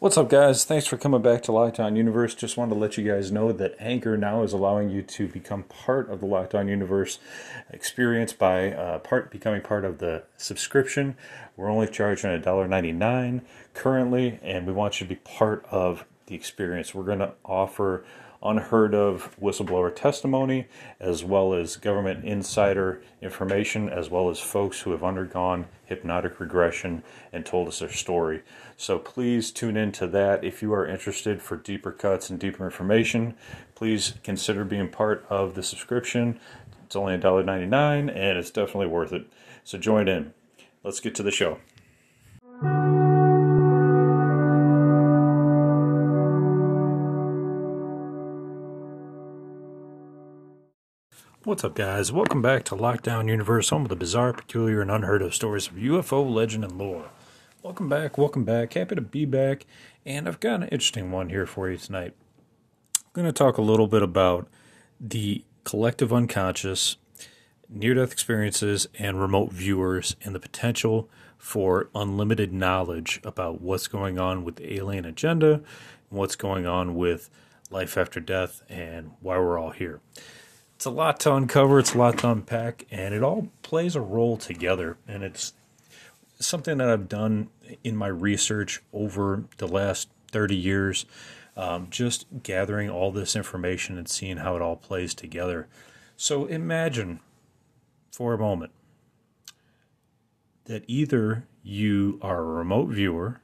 What's up, guys? Thanks for coming back to Lockdown Universe. Just wanted to let you guys know that Anchor now is allowing you to become part of the Lockdown Universe experience by uh, part becoming part of the subscription. We're only charging $1.99 currently, and we want you to be part of the experience. We're going to offer unheard of whistleblower testimony, as well as government insider information, as well as folks who have undergone hypnotic regression and told us their story. So please tune into that if you are interested for deeper cuts and deeper information. Please consider being part of the subscription. It's only $1.99 and it's definitely worth it. So join in. Let's get to the show. What's up, guys? Welcome back to Lockdown Universe, home of the bizarre, peculiar, and unheard of stories of UFO legend and lore. Welcome back, welcome back. Happy to be back, and I've got an interesting one here for you tonight. I'm going to talk a little bit about the collective unconscious, near death experiences, and remote viewers, and the potential for unlimited knowledge about what's going on with the alien agenda, what's going on with life after death, and why we're all here it's a lot to uncover, it's a lot to unpack, and it all plays a role together. And it's something that I've done in my research over the last 30 years, um, just gathering all this information and seeing how it all plays together. So imagine for a moment that either you are a remote viewer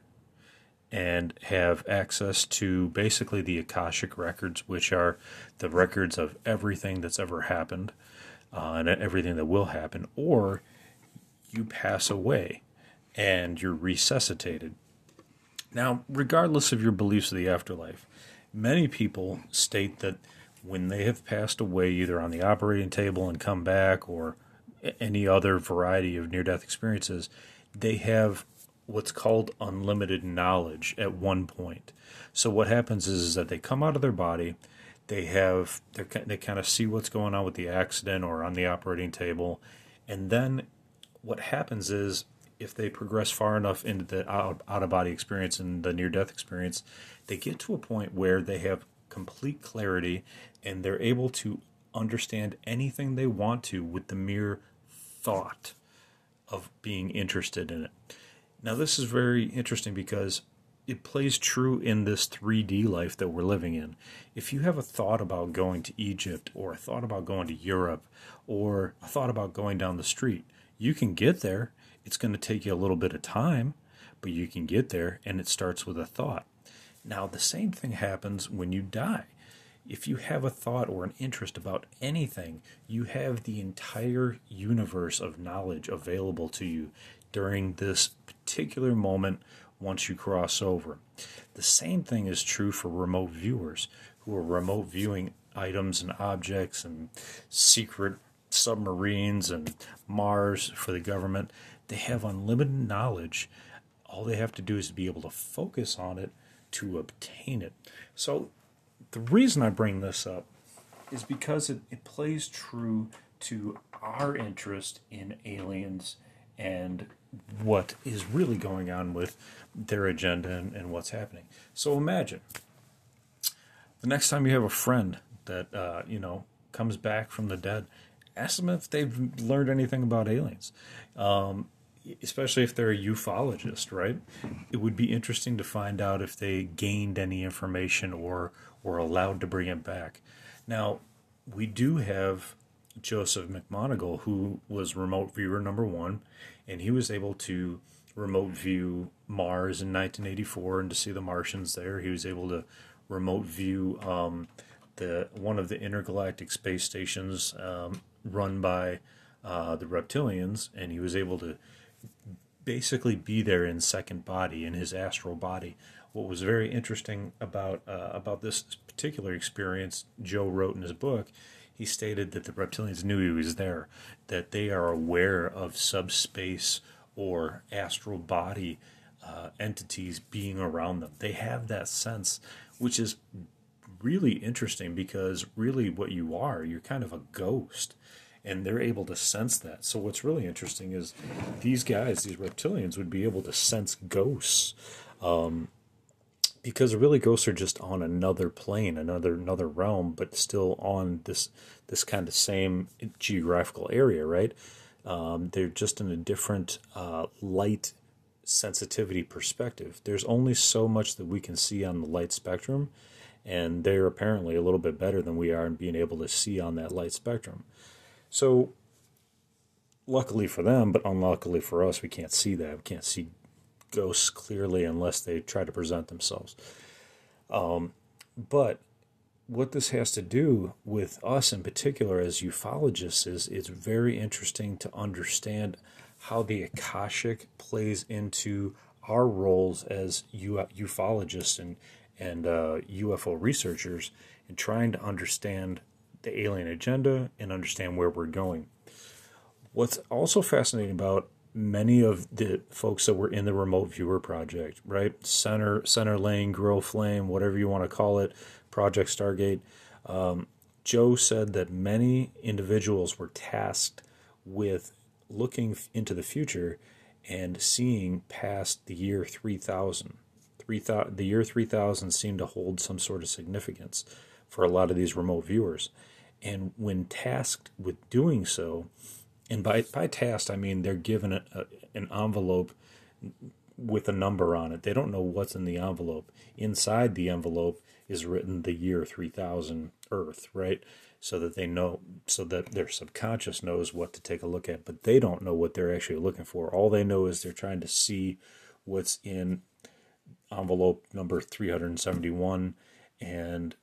and have access to basically the Akashic records, which are the records of everything that's ever happened uh, and everything that will happen, or you pass away and you're resuscitated. Now, regardless of your beliefs of the afterlife, many people state that when they have passed away, either on the operating table and come back, or any other variety of near death experiences, they have what's called unlimited knowledge at one point. So what happens is, is that they come out of their body, they have they kind of see what's going on with the accident or on the operating table, and then what happens is if they progress far enough into the out, out of body experience and the near death experience, they get to a point where they have complete clarity and they're able to understand anything they want to with the mere thought of being interested in it. Now, this is very interesting because it plays true in this 3D life that we're living in. If you have a thought about going to Egypt or a thought about going to Europe or a thought about going down the street, you can get there. It's going to take you a little bit of time, but you can get there and it starts with a thought. Now, the same thing happens when you die. If you have a thought or an interest about anything, you have the entire universe of knowledge available to you during this particular moment once you cross over. The same thing is true for remote viewers who are remote viewing items and objects and secret submarines and Mars for the government. They have unlimited knowledge. All they have to do is be able to focus on it to obtain it. So, the reason I bring this up is because it, it plays true to our interest in aliens and what is really going on with their agenda and, and what's happening. So imagine the next time you have a friend that uh, you know comes back from the dead, ask them if they've learned anything about aliens. Um, especially if they're a ufologist, right? It would be interesting to find out if they gained any information or were allowed to bring it back. Now, we do have Joseph McMoneagle, who was remote viewer number one, and he was able to remote view Mars in 1984 and to see the Martians there. He was able to remote view um, the one of the intergalactic space stations um, run by uh, the reptilians, and he was able to basically be there in second body in his astral body. What was very interesting about uh, about this particular experience, Joe wrote in his book, he stated that the reptilians knew he was there, that they are aware of subspace or astral body uh, entities being around them. They have that sense, which is really interesting because really what you are, you're kind of a ghost. And they're able to sense that. So, what's really interesting is these guys, these reptilians, would be able to sense ghosts. Um, because really ghosts are just on another plane, another another realm, but still on this this kind of same geographical area, right? Um, they're just in a different uh, light sensitivity perspective. There's only so much that we can see on the light spectrum, and they're apparently a little bit better than we are in being able to see on that light spectrum. So, luckily for them, but unluckily for us, we can't see that. We can't see ghosts clearly unless they try to present themselves. Um, but what this has to do with us in particular as ufologists is it's very interesting to understand how the Akashic plays into our roles as ufologists and, and uh, UFO researchers in trying to understand the alien agenda and understand where we're going. What's also fascinating about many of the folks that were in the remote viewer project, right? Center, Center Lane, Grill Flame, whatever you want to call it, Project Stargate. Um, Joe said that many individuals were tasked with looking into the future and seeing past the year 3000. 3000 the year 3000 seemed to hold some sort of significance for a lot of these remote viewers. And when tasked with doing so, and by, by task, I mean they're given a, a, an envelope with a number on it. They don't know what's in the envelope. Inside the envelope is written the year 3000 Earth, right? So that they know, so that their subconscious knows what to take a look at, but they don't know what they're actually looking for. All they know is they're trying to see what's in envelope number 371 and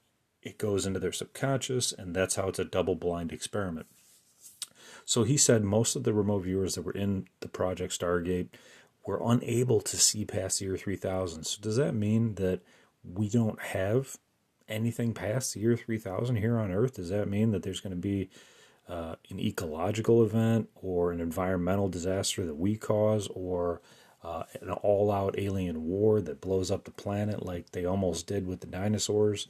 it goes into their subconscious, and that's how it's a double blind experiment. So he said most of the remote viewers that were in the Project Stargate were unable to see past the year 3000. So does that mean that we don't have anything past the year 3000 here on Earth? Does that mean that there's going to be uh, an ecological event or an environmental disaster that we cause or uh, an all out alien war that blows up the planet like they almost did with the dinosaurs?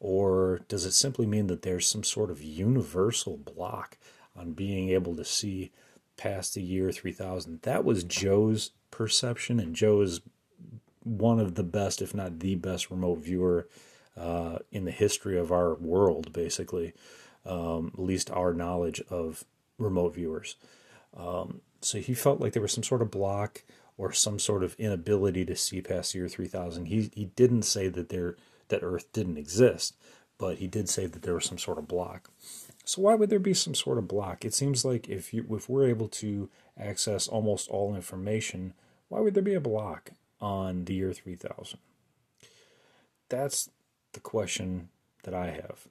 Or does it simply mean that there's some sort of universal block on being able to see past the year 3000? That was Joe's perception, and Joe is one of the best, if not the best, remote viewer uh, in the history of our world, basically, um, at least our knowledge of remote viewers. Um, so he felt like there was some sort of block or some sort of inability to see past the year 3000. He, he didn't say that there that Earth didn't exist, but he did say that there was some sort of block. So why would there be some sort of block? It seems like if you if we're able to access almost all information, why would there be a block on the year 3000? That's the question that I have.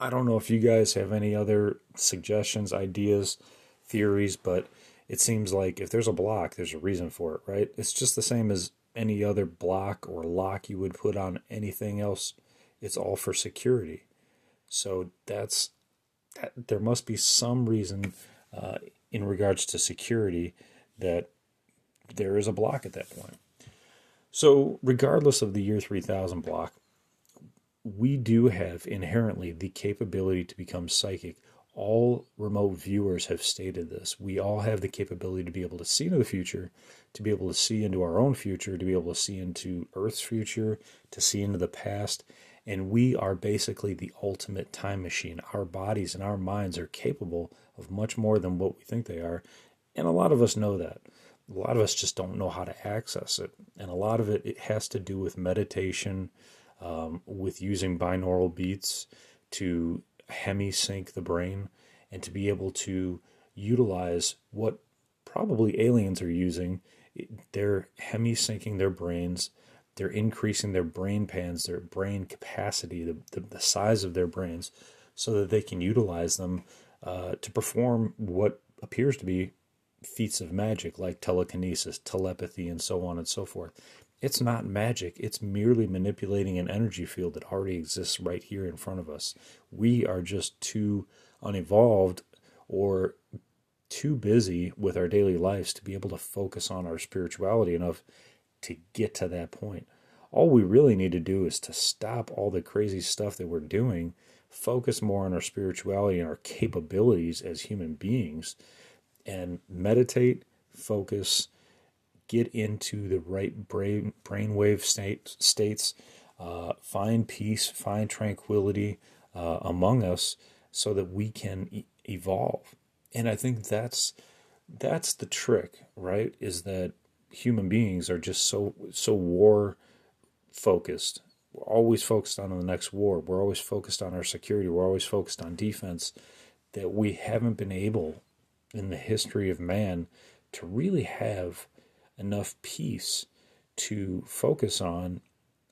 I don't know if you guys have any other suggestions, ideas, theories, but it seems like if there's a block, there's a reason for it, right? It's just the same as any other block or lock you would put on anything else. It's all for security. So that's that. There must be some reason uh, in regards to security that there is a block at that point. So, regardless of the year 3000 block, we do have inherently the capability to become psychic all remote viewers have stated this. We all have the capability to be able to see into the future, to be able to see into our own future, to be able to see into Earth's future, to see into the past. And we are basically the ultimate time machine. Our bodies and our minds are capable of much more than what we think they are. And a lot of us know that. A lot of us just don't know how to access it. And a lot of it, it has to do with meditation, um, with using binaural beats to hemi-sync the brain and to be able to utilize what probably aliens are using. They're hemi-syncing their brains. They're increasing their brain pans, their brain capacity, the, the, the size of their brains, so that they can utilize them uh, to perform what appears to be feats of magic like telekinesis, telepathy, and so on and so forth. It's not magic, it's merely manipulating an energy field that already exists right here in front of us. We are just too unevolved or too busy with our daily lives to be able to focus on our spirituality enough to get to that point. All we really need to do is to stop all the crazy stuff that we're doing, focus more on our spirituality and our capabilities as human beings, and meditate, focus, get into the right brain brainwave state, states, uh, find peace, find tranquility uh, among us, so that we can e- evolve. And I think that's that's the trick, right? Is that human beings are just so so war focused. We're always focused on the next war. We're always focused on our security. We're always focused on defense. That we haven't been able in the history of man to really have enough peace to focus on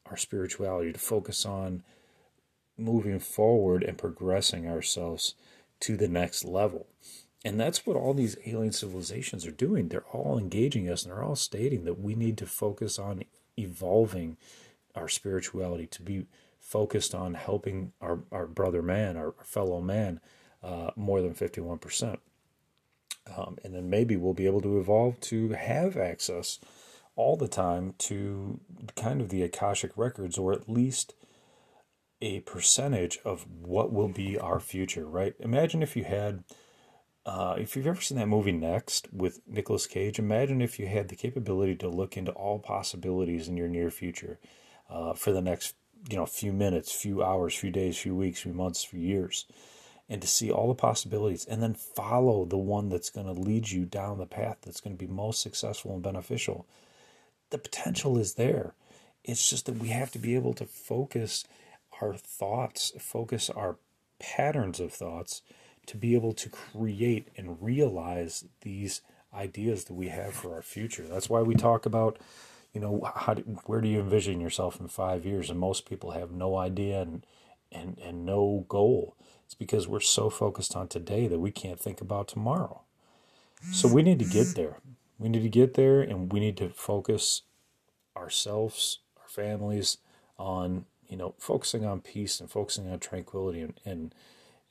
our spirituality, to focus on moving forward and progressing ourselves to the next level. And that's what all these alien civilizations are doing. They're all engaging us and they're all stating that we need to focus on evolving our spirituality, to be focused on helping our, our brother man, our fellow man, uh, more than 51%. Um, and then maybe we'll be able to evolve to have access all the time to kind of the Akashic records, or at least a percentage of what will be our future, right? Imagine if you had, uh, if you've ever seen that movie Next with Nicolas Cage, imagine if you had the capability to look into all possibilities in your near future uh, for the next, you know, few minutes, few hours, few days, few weeks, few months, few years and to see all the possibilities and then follow the one that's going to lead you down the path that's going to be most successful and beneficial. The potential is there. It's just that we have to be able to focus our thoughts, focus our patterns of thoughts to be able to create and realize these ideas that we have for our future. That's why we talk about, you know, how do, where do you envision yourself in 5 years and most people have no idea and and and no goal. It's because we're so focused on today that we can't think about tomorrow. So we need to get there. We need to get there and we need to focus ourselves, our families on, you know, focusing on peace and focusing on tranquility and and,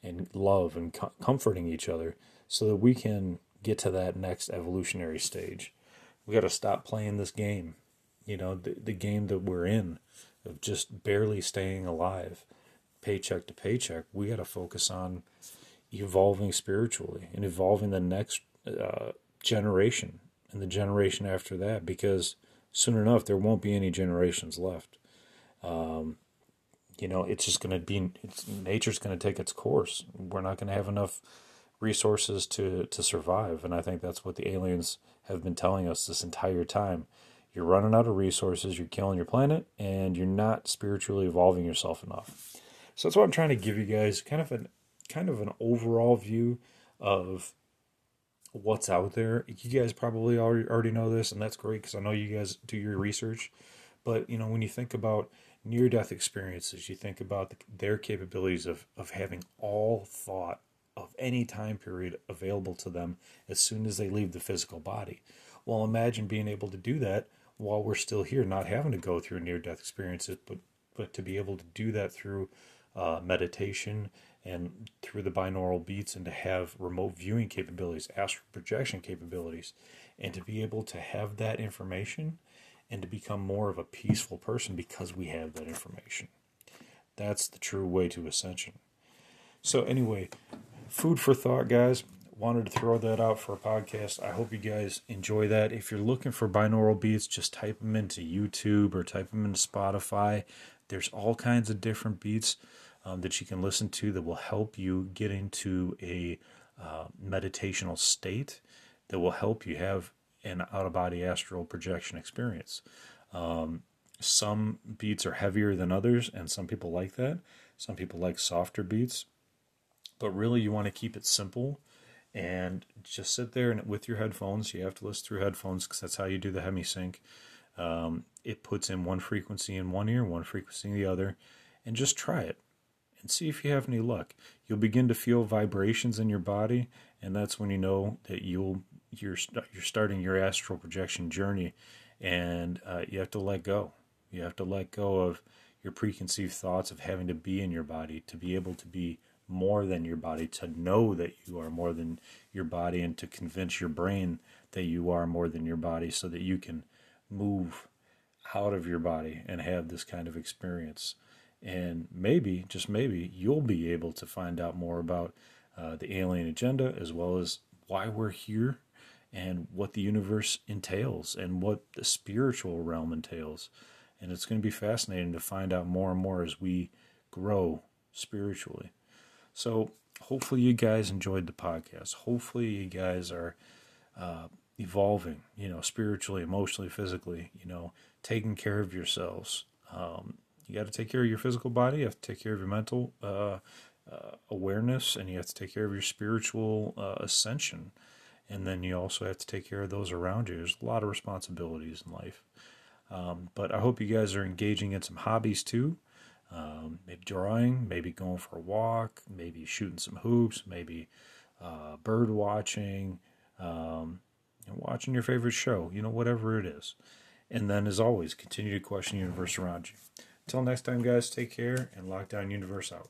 and love and co- comforting each other so that we can get to that next evolutionary stage. We got to stop playing this game, you know, the, the game that we're in of just barely staying alive paycheck to paycheck. We got to focus on evolving spiritually and evolving the next uh, generation and the generation after that because soon enough there won't be any generations left. Um, you know, it's just going to be it's, nature's going to take its course. We're not going to have enough resources to to survive, and I think that's what the aliens have been telling us this entire time. You're running out of resources, you're killing your planet, and you're not spiritually evolving yourself enough. So that's what I'm trying to give you guys kind of an kind of an overall view of what's out there. You guys probably already already know this, and that's great because I know you guys do your research. But you know, when you think about near death experiences, you think about the, their capabilities of of having all thought of any time period available to them as soon as they leave the physical body. Well, imagine being able to do that while we're still here, not having to go through near death experiences, but but to be able to do that through uh, meditation and through the binaural beats and to have remote viewing capabilities, astral projection capabilities, and to be able to have that information and to become more of a peaceful person because we have that information. That's the true way to ascension. So, anyway, food for thought, guys. Wanted to throw that out for a podcast. I hope you guys enjoy that. If you're looking for binaural beats, just type them into YouTube or type them into Spotify. There's all kinds of different beats um, that you can listen to that will help you get into a uh, meditational state that will help you have an out of body astral projection experience. Um, some beats are heavier than others, and some people like that. Some people like softer beats, but really, you want to keep it simple and just sit there and with your headphones. You have to listen through headphones because that's how you do the hemisync. Um, it puts in one frequency in one ear, one frequency in the other, and just try it and see if you have any luck. You'll begin to feel vibrations in your body, and that's when you know that you'll you're you're starting your astral projection journey, and uh, you have to let go. You have to let go of your preconceived thoughts of having to be in your body to be able to be more than your body, to know that you are more than your body, and to convince your brain that you are more than your body, so that you can move out of your body and have this kind of experience. And maybe, just maybe, you'll be able to find out more about uh, the alien agenda as well as why we're here and what the universe entails and what the spiritual realm entails. And it's going to be fascinating to find out more and more as we grow spiritually. So, hopefully, you guys enjoyed the podcast. Hopefully, you guys are uh, evolving, you know, spiritually, emotionally, physically, you know, taking care of yourselves. Um, you got to take care of your physical body, you have to take care of your mental uh, uh, awareness, and you have to take care of your spiritual uh, ascension. And then you also have to take care of those around you. There's a lot of responsibilities in life. Um, but I hope you guys are engaging in some hobbies too. Um, maybe drawing, maybe going for a walk, maybe shooting some hoops, maybe uh, bird watching, um, watching your favorite show, you know, whatever it is. And then, as always, continue to question the universe around you. Until next time, guys, take care and Lockdown Universe out.